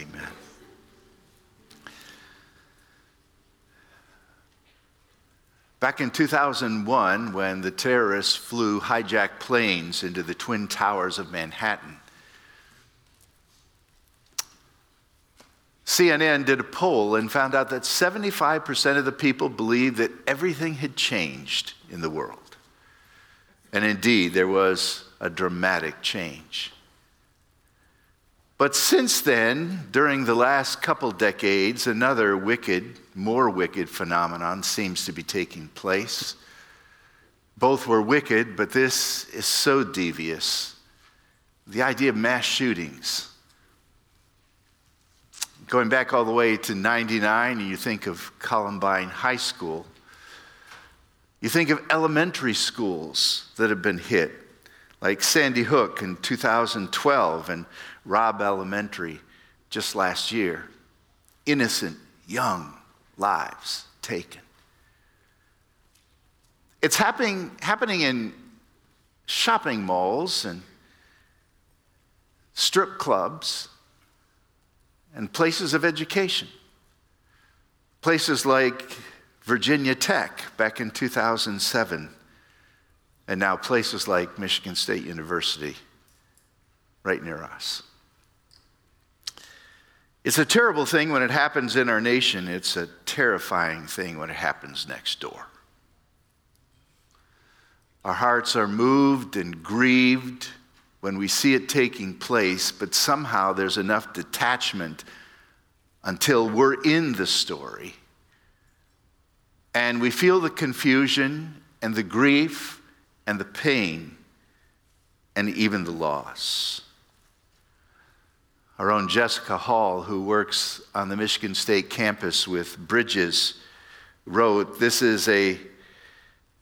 Amen. Back in 2001, when the terrorists flew hijacked planes into the Twin Towers of Manhattan, CNN did a poll and found out that 75% of the people believed that everything had changed in the world. And indeed, there was a dramatic change. But since then, during the last couple decades, another wicked, more wicked phenomenon seems to be taking place. Both were wicked, but this is so devious. The idea of mass shootings. Going back all the way to 99, and you think of Columbine High School, you think of elementary schools that have been hit, like Sandy Hook in 2012 and Robb Elementary just last year. Innocent, young lives taken. It's happening, happening in shopping malls and strip clubs and places of education. Places like Virginia Tech back in 2007, and now places like Michigan State University right near us. It's a terrible thing when it happens in our nation. It's a terrifying thing when it happens next door. Our hearts are moved and grieved when we see it taking place, but somehow there's enough detachment until we're in the story. And we feel the confusion and the grief and the pain and even the loss. Our own Jessica Hall, who works on the Michigan State campus with Bridges, wrote This is a,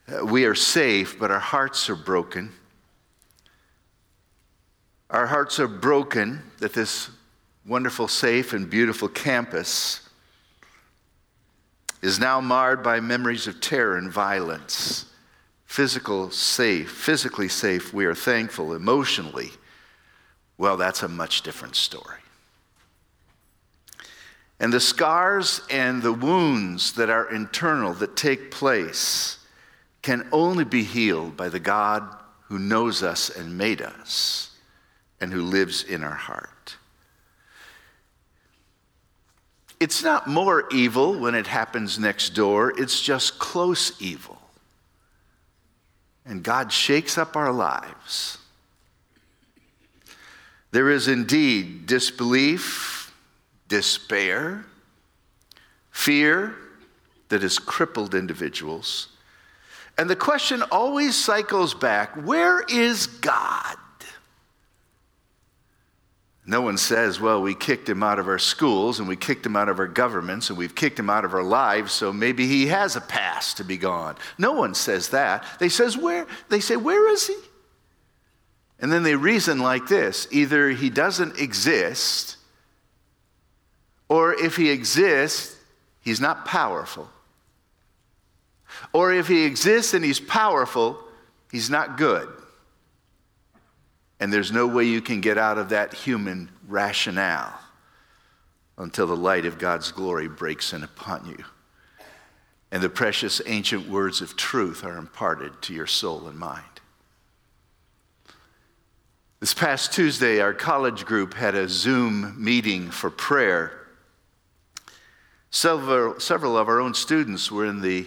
uh, we are safe, but our hearts are broken. Our hearts are broken that this wonderful, safe, and beautiful campus is now marred by memories of terror and violence. Physical safe, physically safe, we are thankful. Emotionally, well, that's a much different story. And the scars and the wounds that are internal, that take place, can only be healed by the God who knows us and made us and who lives in our heart. It's not more evil when it happens next door, it's just close evil. And God shakes up our lives. There is indeed disbelief, despair, fear that has crippled individuals. And the question always cycles back where is God? No one says, well, we kicked him out of our schools and we kicked him out of our governments and we've kicked him out of our lives, so maybe he has a past to be gone. No one says that. They says where they say, where is he? And then they reason like this either he doesn't exist, or if he exists, he's not powerful. Or if he exists and he's powerful, he's not good. And there's no way you can get out of that human rationale until the light of God's glory breaks in upon you. And the precious ancient words of truth are imparted to your soul and mind. This past Tuesday, our college group had a Zoom meeting for prayer. Several, several of our own students were in the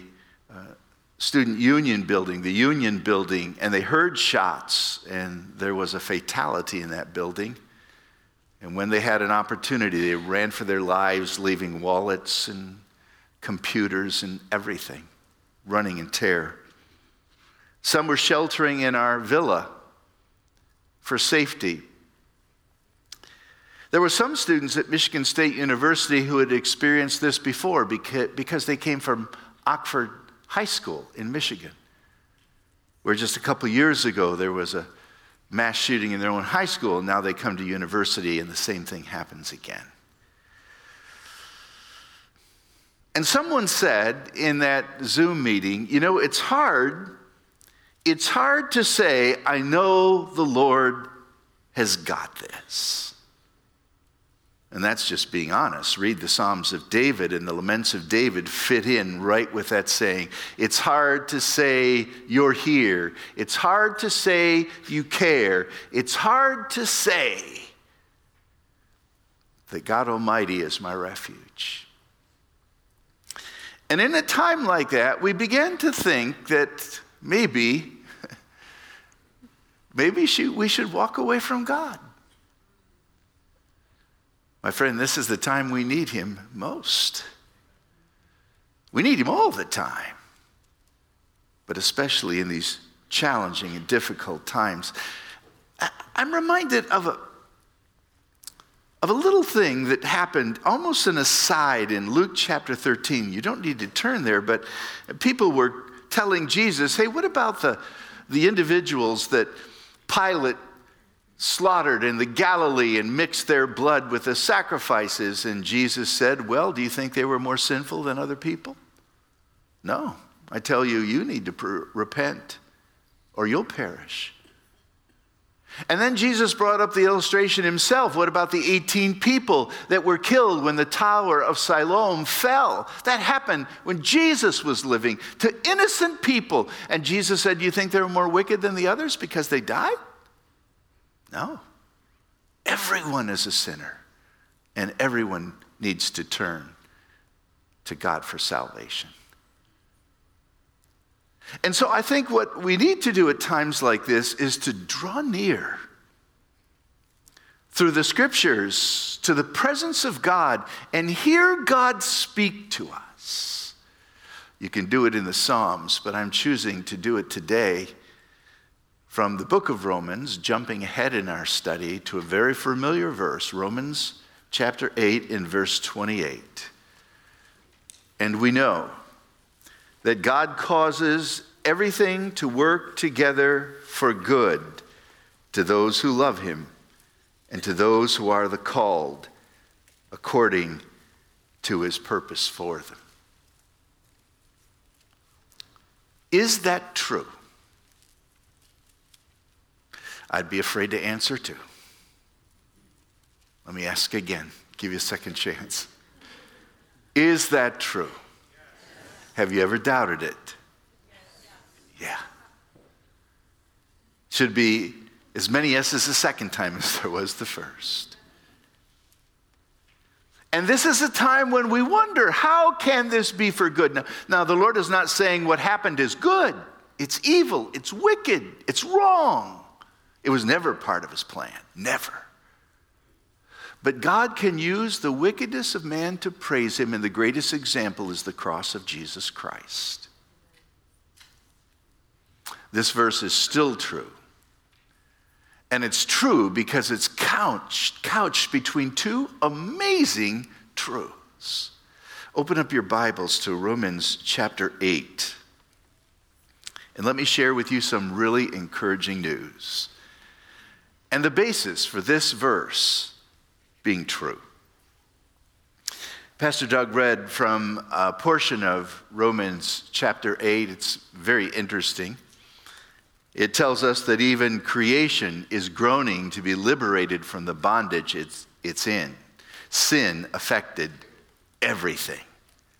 uh, student union building, the union building, and they heard shots, and there was a fatality in that building. And when they had an opportunity, they ran for their lives, leaving wallets and computers and everything, running in terror. Some were sheltering in our villa for safety. There were some students at Michigan State University who had experienced this before because they came from Oxford high school in Michigan, where just a couple years ago there was a mass shooting in their own high school, and now they come to university and the same thing happens again. And someone said in that Zoom meeting, you know, it's hard, it's hard to say, I know the Lord has got this. And that's just being honest. Read the Psalms of David, and the laments of David fit in right with that saying. It's hard to say you're here. It's hard to say you care. It's hard to say that God Almighty is my refuge. And in a time like that, we began to think that maybe, maybe we should walk away from God. My friend, this is the time we need Him most. We need Him all the time, but especially in these challenging and difficult times. I'm reminded of a, of a little thing that happened, almost an aside in Luke chapter 13. You don't need to turn there, but people were telling Jesus, hey, what about the, the individuals that Pilate slaughtered in the Galilee and mixed their blood with the sacrifices? And Jesus said, well, do you think they were more sinful than other people? No. I tell you, you need to pr- repent or you'll perish. And then Jesus brought up the illustration himself. What about the 18 people that were killed when the Tower of Siloam fell? That happened when Jesus was living to innocent people. And Jesus said, you think they were more wicked than the others because they died? No. Everyone is a sinner, and everyone needs to turn to God for salvation. And so I think what we need to do at times like this is to draw near through the scriptures to the presence of God and hear God speak to us. You can do it in the Psalms, but I'm choosing to do it today from the book of Romans, jumping ahead in our study to a very familiar verse, Romans chapter 8 in verse 28. And we know that God causes everything to work together for good to those who love him and to those who are the called according to his purpose for them. Is that true? I'd be afraid to answer to. Let me ask again, give you a second chance. Is that true? Have you ever doubted it? Yeah. Should be as many yeses the second time as there was the first. And this is a time when we wonder, how can this be for good? Now, now, the Lord is not saying what happened is good. It's evil, it's wicked, it's wrong. It was never part of his plan, never. But God can use the wickedness of man to praise him, and the greatest example is the cross of Jesus Christ. This verse is still true. And it's true because it's couched, couched between two amazing truths. Open up your Bibles to Romans chapter 8. And let me share with you some really encouraging news. And the basis for this verse being true. Pastor Doug read from a portion of Romans chapter 8. It's very interesting. It tells us that even creation is groaning to be liberated from the bondage it's, it's in. Sin affected everything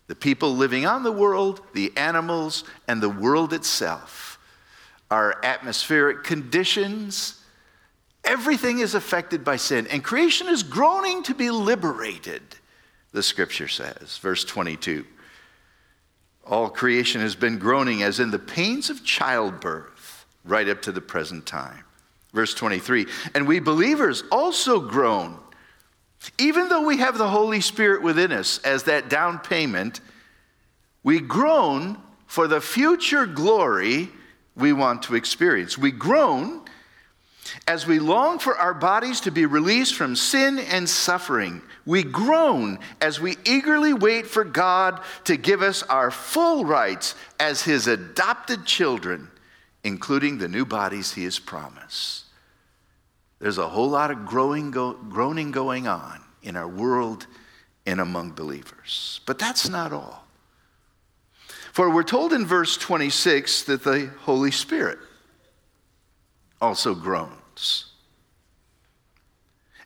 the people living on the world, the animals, and the world itself. Our atmospheric conditions, everything is affected by sin. And creation is groaning to be liberated, the scripture says. Verse 22. All creation has been groaning as in the pains of childbirth right up to the present time. Verse 23 And we believers also groan, even though we have the Holy Spirit within us as that down payment, we groan for the future glory we want to experience. We groan as we long for our bodies to be released from sin and suffering. We groan as we eagerly wait for God to give us our full rights as His adopted children including the new bodies he has promised. There's a whole lot of go, groaning going on in our world and among believers. But that's not all. For we're told in verse 26 that the Holy Spirit also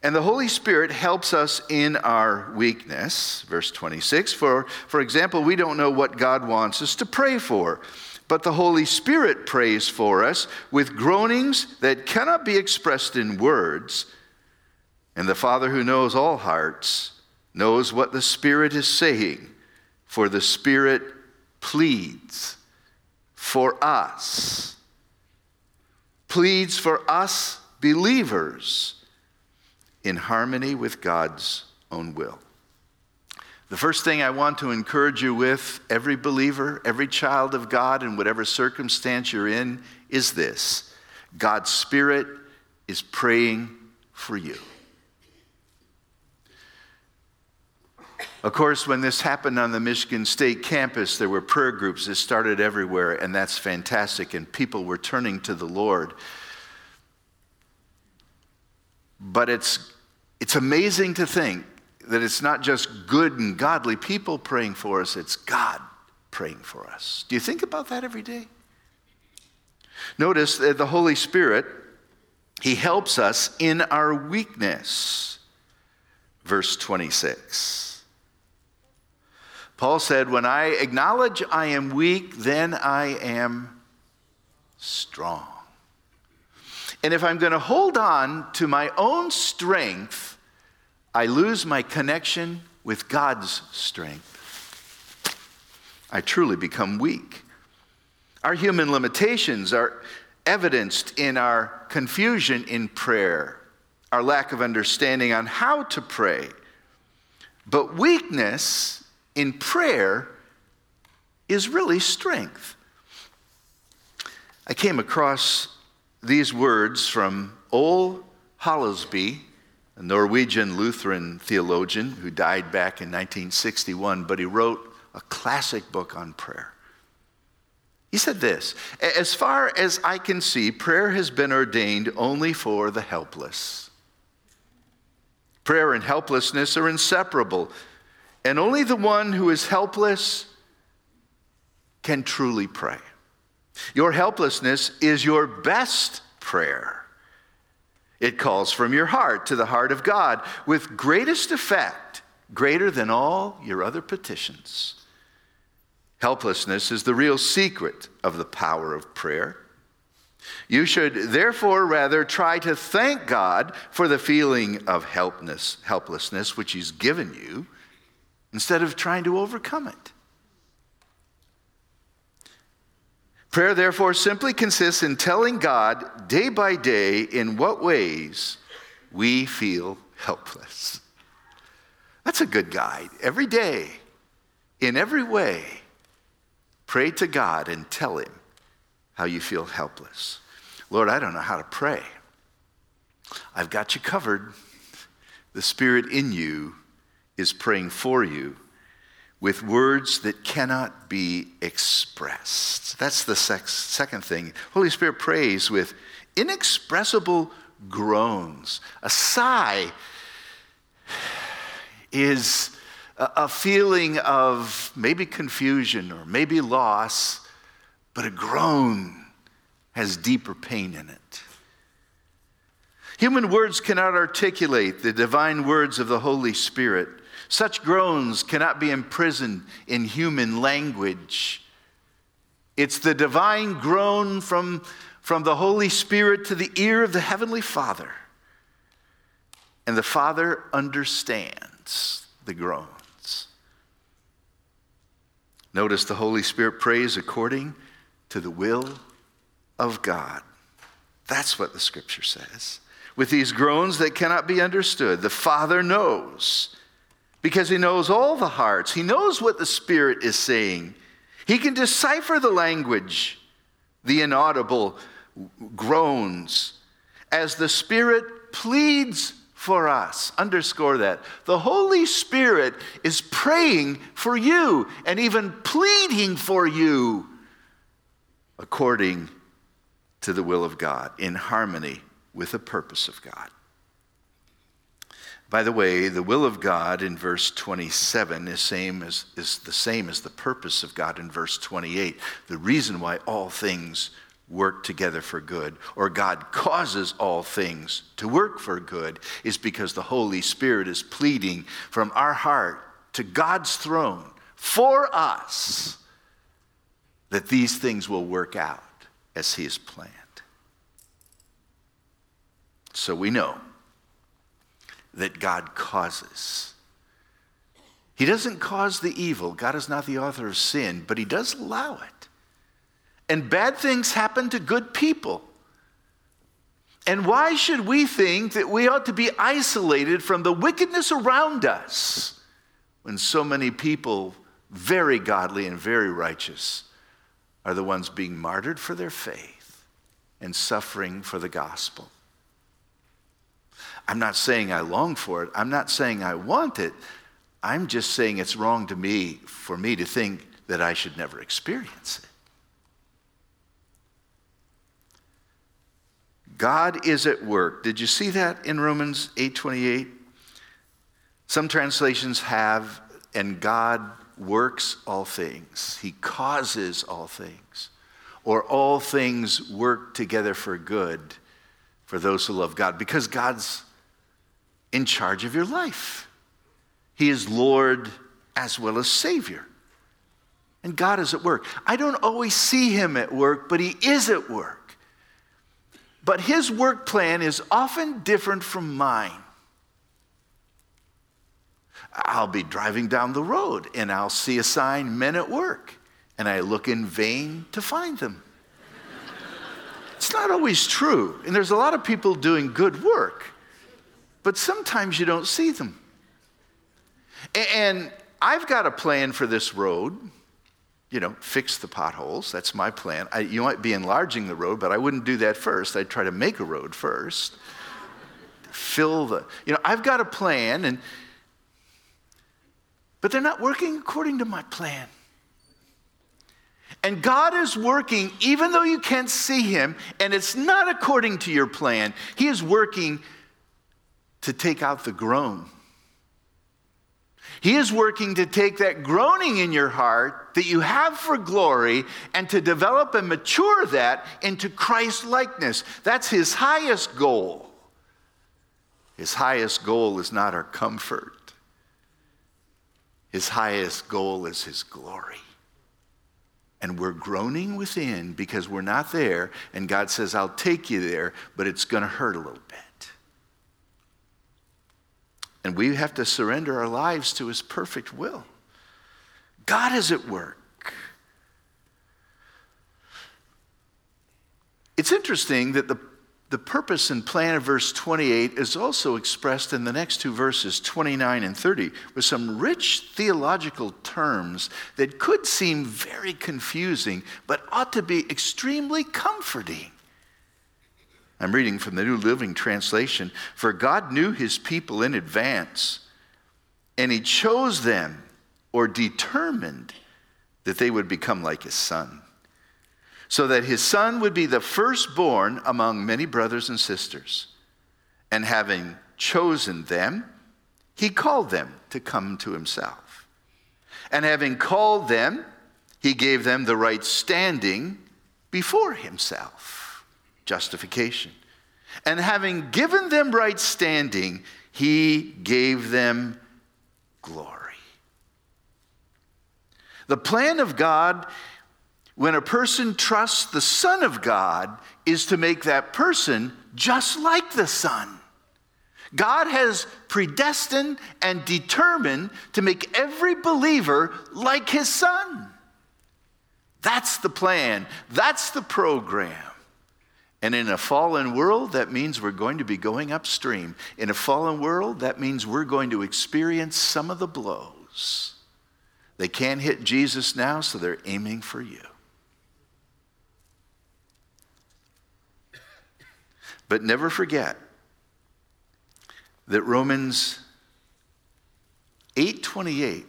And the Holy Spirit helps us in our weakness. Verse 26 For, for example, we don't know what God wants us to pray for, but the Holy Spirit prays for us with groanings that cannot be expressed in words. And the Father who knows all hearts knows what the Spirit is saying, for the Spirit pleads for us. Pleads for us believers in harmony with God's own will. The first thing I want to encourage you with, every believer, every child of God, in whatever circumstance you're in, is this God's Spirit is praying for you. Of course, when this happened on the Michigan State campus, there were prayer groups that started everywhere, and that's fantastic, and people were turning to the Lord. But it's, it's amazing to think that it's not just good and godly people praying for us, it's God praying for us. Do you think about that every day? Notice that the Holy Spirit, He helps us in our weakness. Verse 26. Paul said, When I acknowledge I am weak, then I am strong. And if I'm going to hold on to my own strength, I lose my connection with God's strength. I truly become weak. Our human limitations are evidenced in our confusion in prayer, our lack of understanding on how to pray. But weakness in prayer is really strength. I came across these words from Ole Hallesby, a Norwegian Lutheran theologian who died back in 1961, but he wrote a classic book on prayer. He said this As far as I can see, prayer has been ordained only for the helpless. Prayer and helplessness are inseparable, and only the one who is helpless can truly pray. Your helplessness is your best prayer. It calls from your heart to the heart of God with greatest effect, greater than all your other petitions. Helplessness is the real secret of the power of prayer. You should therefore rather try to thank God for the feeling of helplessness, helplessness which He's given you instead of trying to overcome it. Prayer, therefore, simply consists in telling God day by day in what ways we feel helpless. That's a good guide. Every day, in every way, pray to God and tell Him how you feel helpless. Lord, I don't know how to pray. I've got you covered. The Spirit in you is praying for you with words that cannot be expressed. That's the second thing. Holy Spirit prays with inexpressible groans. A sigh is a feeling of maybe confusion or maybe loss, but a groan has deeper pain in it. Human words cannot articulate the divine words of the Holy Spirit. Such groans cannot be imprisoned in human language. It's the divine groan from, from the Holy Spirit to the ear of the Heavenly Father. And the Father understands the groans. Notice the Holy Spirit prays according to the will of God. That's what the scripture says. With these groans that cannot be understood, the Father knows because he knows all the hearts. He knows what the Spirit is saying. He can decipher the language, the inaudible groans, as the Spirit pleads for us. Underscore that. The Holy Spirit is praying for you and even pleading for you according to the will of God, in harmony with the purpose of God. By the way, the will of God in verse 27 is, same as, is the same as the purpose of God in verse 28. The reason why all things work together for good, or God causes all things to work for good, is because the Holy Spirit is pleading from our heart to God's throne for us that these things will work out as He has planned. So we know that God causes. He doesn't cause the evil. God is not the author of sin, but He does allow it. And bad things happen to good people. And why should we think that we ought to be isolated from the wickedness around us when so many people, very godly and very righteous, are the ones being martyred for their faith and suffering for the gospel? I'm not saying I long for it. I'm not saying I want it. I'm just saying it's wrong to me for me to think that I should never experience it. God is at work. Did you see that in Romans 8:28? Some translations have and God works all things. He causes all things. Or all things work together for good for those who love God because God's in charge of your life. He is Lord as well as Savior. And God is at work. I don't always see Him at work, but He is at work. But His work plan is often different from mine. I'll be driving down the road and I'll see a sign, men at work, and I look in vain to find them. it's not always true, and there's a lot of people doing good work but sometimes you don't see them. And I've got a plan for this road. You know, fix the potholes. That's my plan. I, you might be enlarging the road, but I wouldn't do that first. I'd try to make a road first. Fill the, you know, I've got a plan, and but they're not working according to my plan. And God is working even though you can't see Him, and it's not according to your plan. He is working to take out the groan. He is working to take that groaning in your heart that you have for glory and to develop and mature that into Christ likeness. That's his highest goal. His highest goal is not our comfort, his highest goal is his glory. And we're groaning within because we're not there, and God says, I'll take you there, but it's going to hurt a little bit. And we have to surrender our lives to his perfect will. God is at work. It's interesting that the, the purpose and plan of verse 28 is also expressed in the next two verses, 29 and 30, with some rich theological terms that could seem very confusing, but ought to be extremely comforting. I'm reading from the New Living Translation. For God knew his people in advance, and he chose them or determined that they would become like his son, so that his son would be the firstborn among many brothers and sisters. And having chosen them, he called them to come to himself. And having called them, he gave them the right standing before himself justification. And having given them right standing, he gave them glory. The plan of God, when a person trusts the Son of God, is to make that person just like the Son. God has predestined and determined to make every believer like his Son. That's the plan, that's the program. And in a fallen world, that means we're going to be going upstream. In a fallen world, that means we're going to experience some of the blows. They can't hit Jesus now, so they're aiming for you. But never forget that Romans 8:28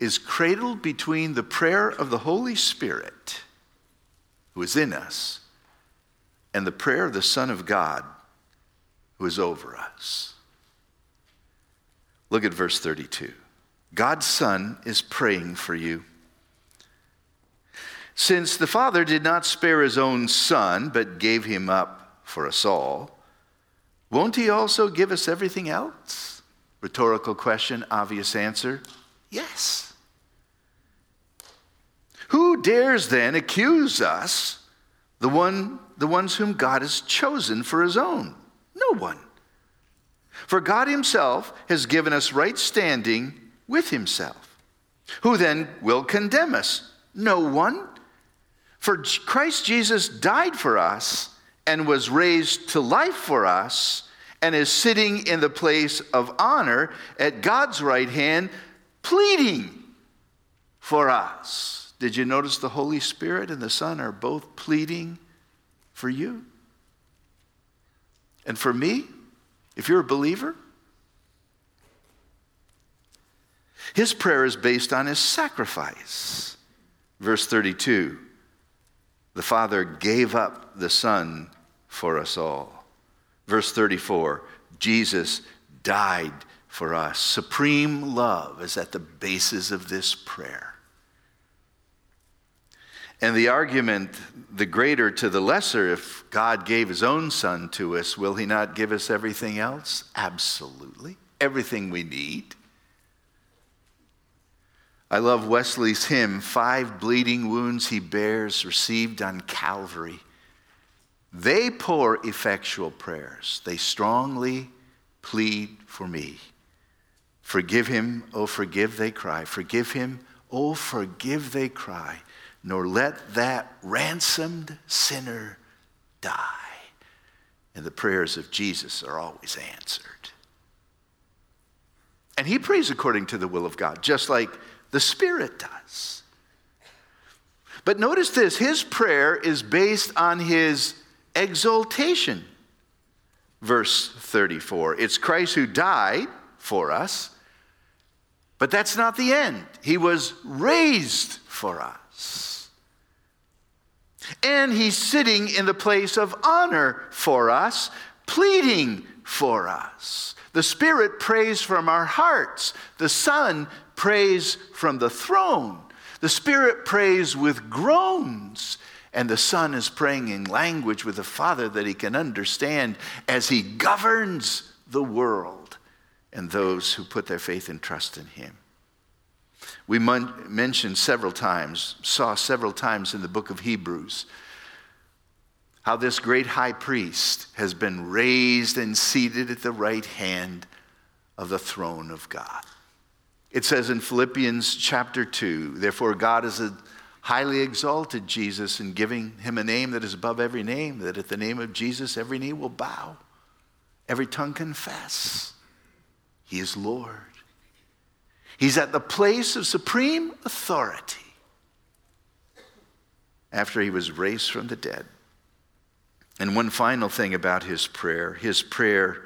is cradled between the prayer of the Holy Spirit who is in us and the prayer of the Son of God who is over us. Look at verse 32. God's Son is praying for you. Since the Father did not spare his own Son, but gave him up for us all, won't he also give us everything else? Rhetorical question, obvious answer yes. Who dares then accuse us, the, one, the ones whom God has chosen for his own? No one. For God himself has given us right standing with himself. Who then will condemn us? No one. For Christ Jesus died for us and was raised to life for us and is sitting in the place of honor at God's right hand, pleading for us. Did you notice the Holy Spirit and the Son are both pleading for you? And for me, if you're a believer, his prayer is based on his sacrifice. Verse 32 the Father gave up the Son for us all. Verse 34 Jesus died for us. Supreme love is at the basis of this prayer. And the argument, the greater to the lesser, if God gave his own son to us, will he not give us everything else? Absolutely. Everything we need. I love Wesley's hymn, Five Bleeding Wounds He Bears, received on Calvary. They pour effectual prayers. They strongly plead for me. Forgive him, oh, forgive, they cry. Forgive him, oh, forgive, they cry. Nor let that ransomed sinner die. And the prayers of Jesus are always answered. And he prays according to the will of God, just like the Spirit does. But notice this his prayer is based on his exaltation. Verse 34 it's Christ who died for us, but that's not the end. He was raised for us. And he's sitting in the place of honor for us, pleading for us. The Spirit prays from our hearts. The Son prays from the throne. The Spirit prays with groans. And the Son is praying in language with the Father that he can understand as he governs the world and those who put their faith and trust in him. We mentioned several times, saw several times in the book of Hebrews, how this great high priest has been raised and seated at the right hand of the throne of God. It says in Philippians chapter 2, therefore God has highly exalted Jesus in giving him a name that is above every name, that at the name of Jesus every knee will bow, every tongue confess. He is Lord. He's at the place of supreme authority after he was raised from the dead. And one final thing about his prayer his prayer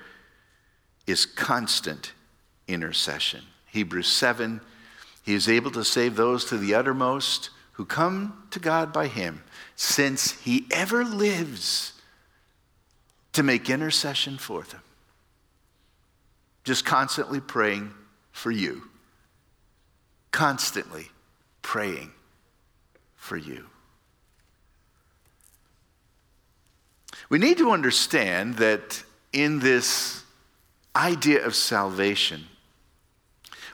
is constant intercession. Hebrews 7, he is able to save those to the uttermost who come to God by him, since he ever lives to make intercession for them. Just constantly praying for you. Constantly praying for you. We need to understand that in this idea of salvation,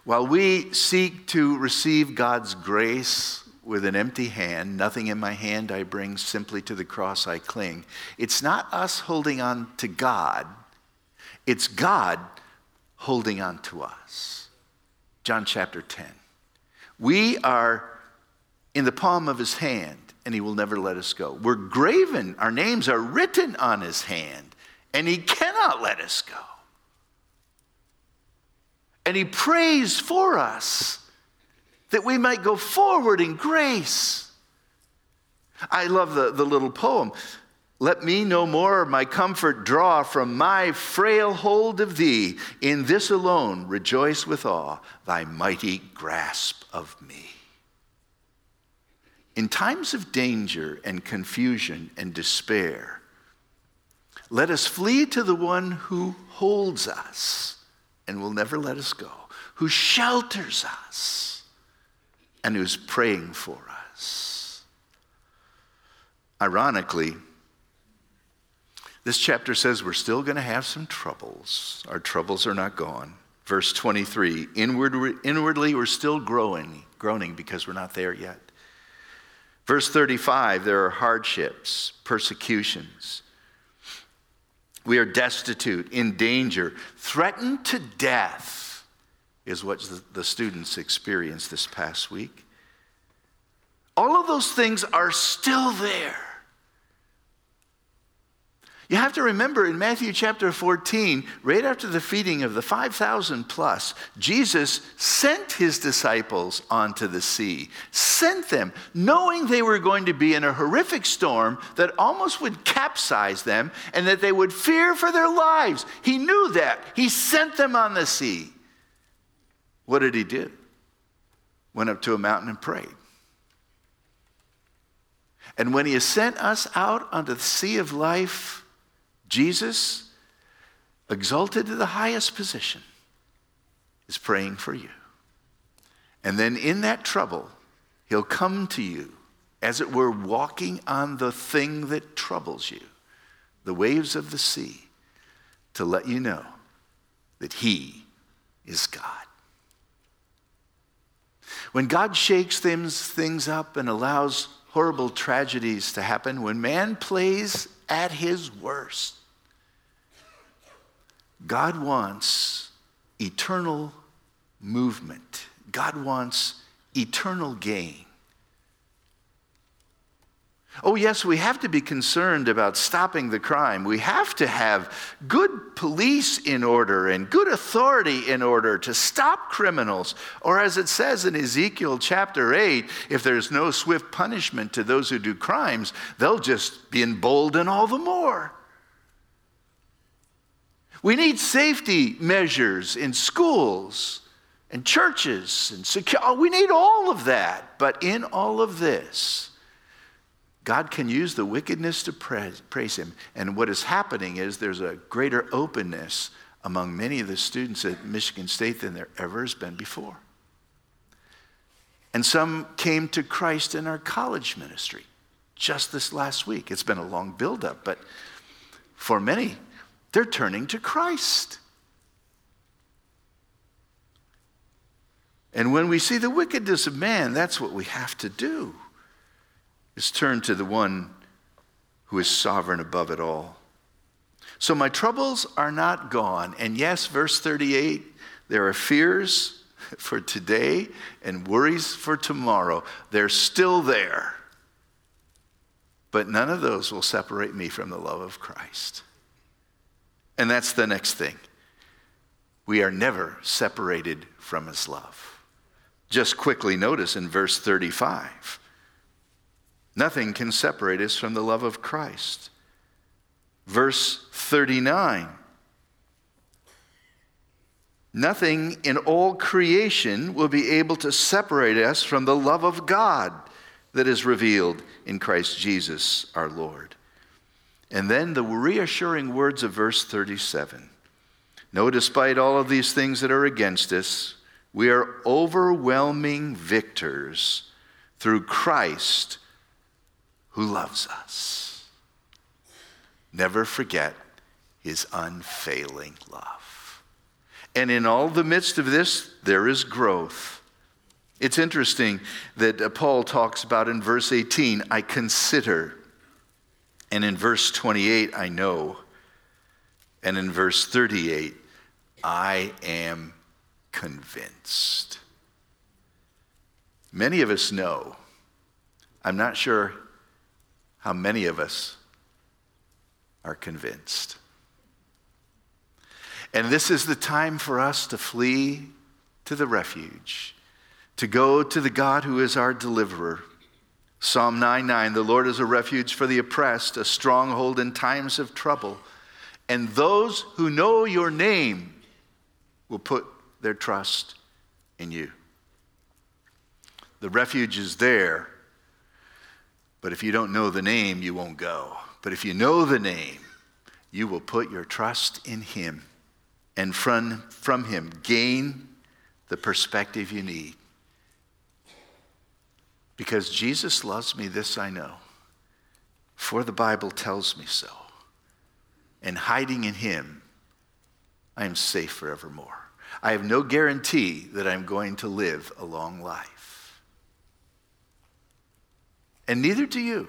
while we seek to receive God's grace with an empty hand, nothing in my hand I bring, simply to the cross I cling, it's not us holding on to God, it's God holding on to us. John chapter 10. We are in the palm of his hand, and he will never let us go. We're graven, our names are written on his hand, and he cannot let us go. And he prays for us that we might go forward in grace. I love the, the little poem. Let me no more my comfort draw from my frail hold of thee. In this alone rejoice with awe, thy mighty grasp of me. In times of danger and confusion and despair, let us flee to the one who holds us and will never let us go, who shelters us and who's praying for us. Ironically, this chapter says we're still going to have some troubles. Our troubles are not gone. Verse 23 Inward, inwardly, we're still growing, groaning because we're not there yet. Verse 35 there are hardships, persecutions. We are destitute, in danger, threatened to death, is what the students experienced this past week. All of those things are still there. You have to remember in Matthew chapter 14, right after the feeding of the 5,000 plus, Jesus sent his disciples onto the sea, sent them, knowing they were going to be in a horrific storm that almost would capsize them and that they would fear for their lives. He knew that. He sent them on the sea. What did he do? Went up to a mountain and prayed. And when he has sent us out onto the sea of life, Jesus, exalted to the highest position, is praying for you. And then in that trouble, he'll come to you, as it were, walking on the thing that troubles you, the waves of the sea, to let you know that he is God. When God shakes things, things up and allows horrible tragedies to happen, when man plays at his worst, God wants eternal movement. God wants eternal gain. Oh, yes, we have to be concerned about stopping the crime. We have to have good police in order and good authority in order to stop criminals. Or, as it says in Ezekiel chapter 8, if there's no swift punishment to those who do crimes, they'll just be emboldened all the more. We need safety measures in schools and churches and secure. Oh, we need all of that. But in all of this, God can use the wickedness to praise, praise Him. And what is happening is there's a greater openness among many of the students at Michigan State than there ever has been before. And some came to Christ in our college ministry just this last week. It's been a long buildup, but for many, they're turning to Christ. And when we see the wickedness of man, that's what we have to do. Is turn to the one who is sovereign above it all. So my troubles are not gone. And yes, verse 38, there are fears for today and worries for tomorrow. They're still there. But none of those will separate me from the love of Christ. And that's the next thing. We are never separated from his love. Just quickly notice in verse 35 nothing can separate us from the love of Christ. Verse 39 Nothing in all creation will be able to separate us from the love of God that is revealed in Christ Jesus our Lord. And then the reassuring words of verse 37 No, despite all of these things that are against us, we are overwhelming victors through Christ who loves us. Never forget his unfailing love. And in all the midst of this, there is growth. It's interesting that uh, Paul talks about in verse 18 I consider and in verse 28, I know. And in verse 38, I am convinced. Many of us know. I'm not sure how many of us are convinced. And this is the time for us to flee to the refuge, to go to the God who is our deliverer Psalm 9 9, the Lord is a refuge for the oppressed, a stronghold in times of trouble. And those who know your name will put their trust in you. The refuge is there, but if you don't know the name, you won't go. But if you know the name, you will put your trust in Him and from, from Him gain the perspective you need. Because Jesus loves me, this I know. for the Bible tells me so. And hiding in Him, I am safe forevermore. I have no guarantee that I'm going to live a long life. And neither do you.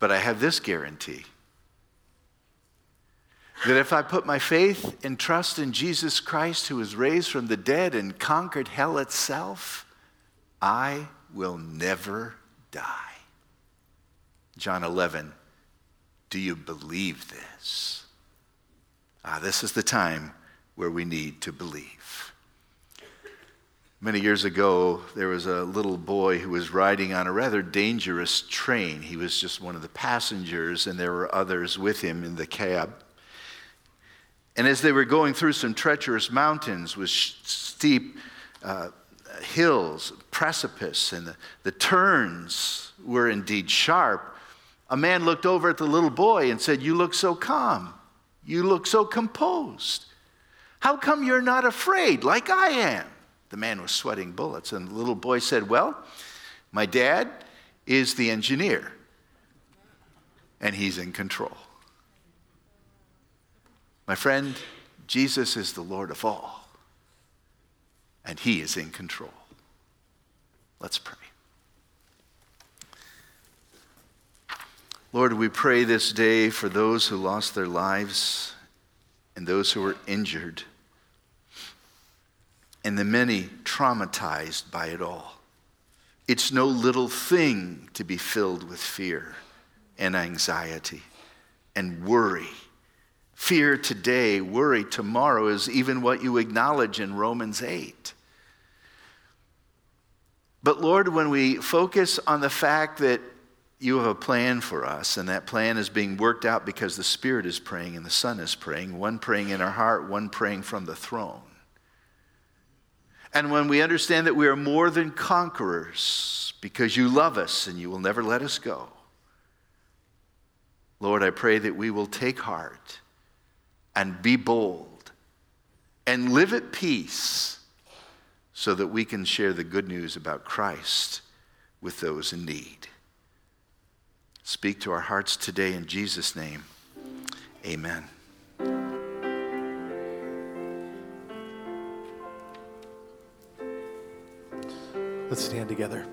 But I have this guarantee that if I put my faith and trust in Jesus Christ, who was raised from the dead and conquered hell itself, I will never die. John 11, do you believe this? Ah, this is the time where we need to believe. Many years ago, there was a little boy who was riding on a rather dangerous train. He was just one of the passengers, and there were others with him in the cab. And as they were going through some treacherous mountains with steep uh, hills, precipice, and the, the turns were indeed sharp, a man looked over at the little boy and said, You look so calm. You look so composed. How come you're not afraid like I am? The man was sweating bullets, and the little boy said, Well, my dad is the engineer, and he's in control. My friend, Jesus is the Lord of all, and He is in control. Let's pray. Lord, we pray this day for those who lost their lives and those who were injured, and the many traumatized by it all. It's no little thing to be filled with fear and anxiety and worry Fear today, worry tomorrow is even what you acknowledge in Romans 8. But Lord, when we focus on the fact that you have a plan for us, and that plan is being worked out because the Spirit is praying and the Son is praying, one praying in our heart, one praying from the throne. And when we understand that we are more than conquerors because you love us and you will never let us go, Lord, I pray that we will take heart and be bold and live at peace so that we can share the good news about Christ with those in need. Speak to our hearts today in Jesus' name. Amen. Let's stand together.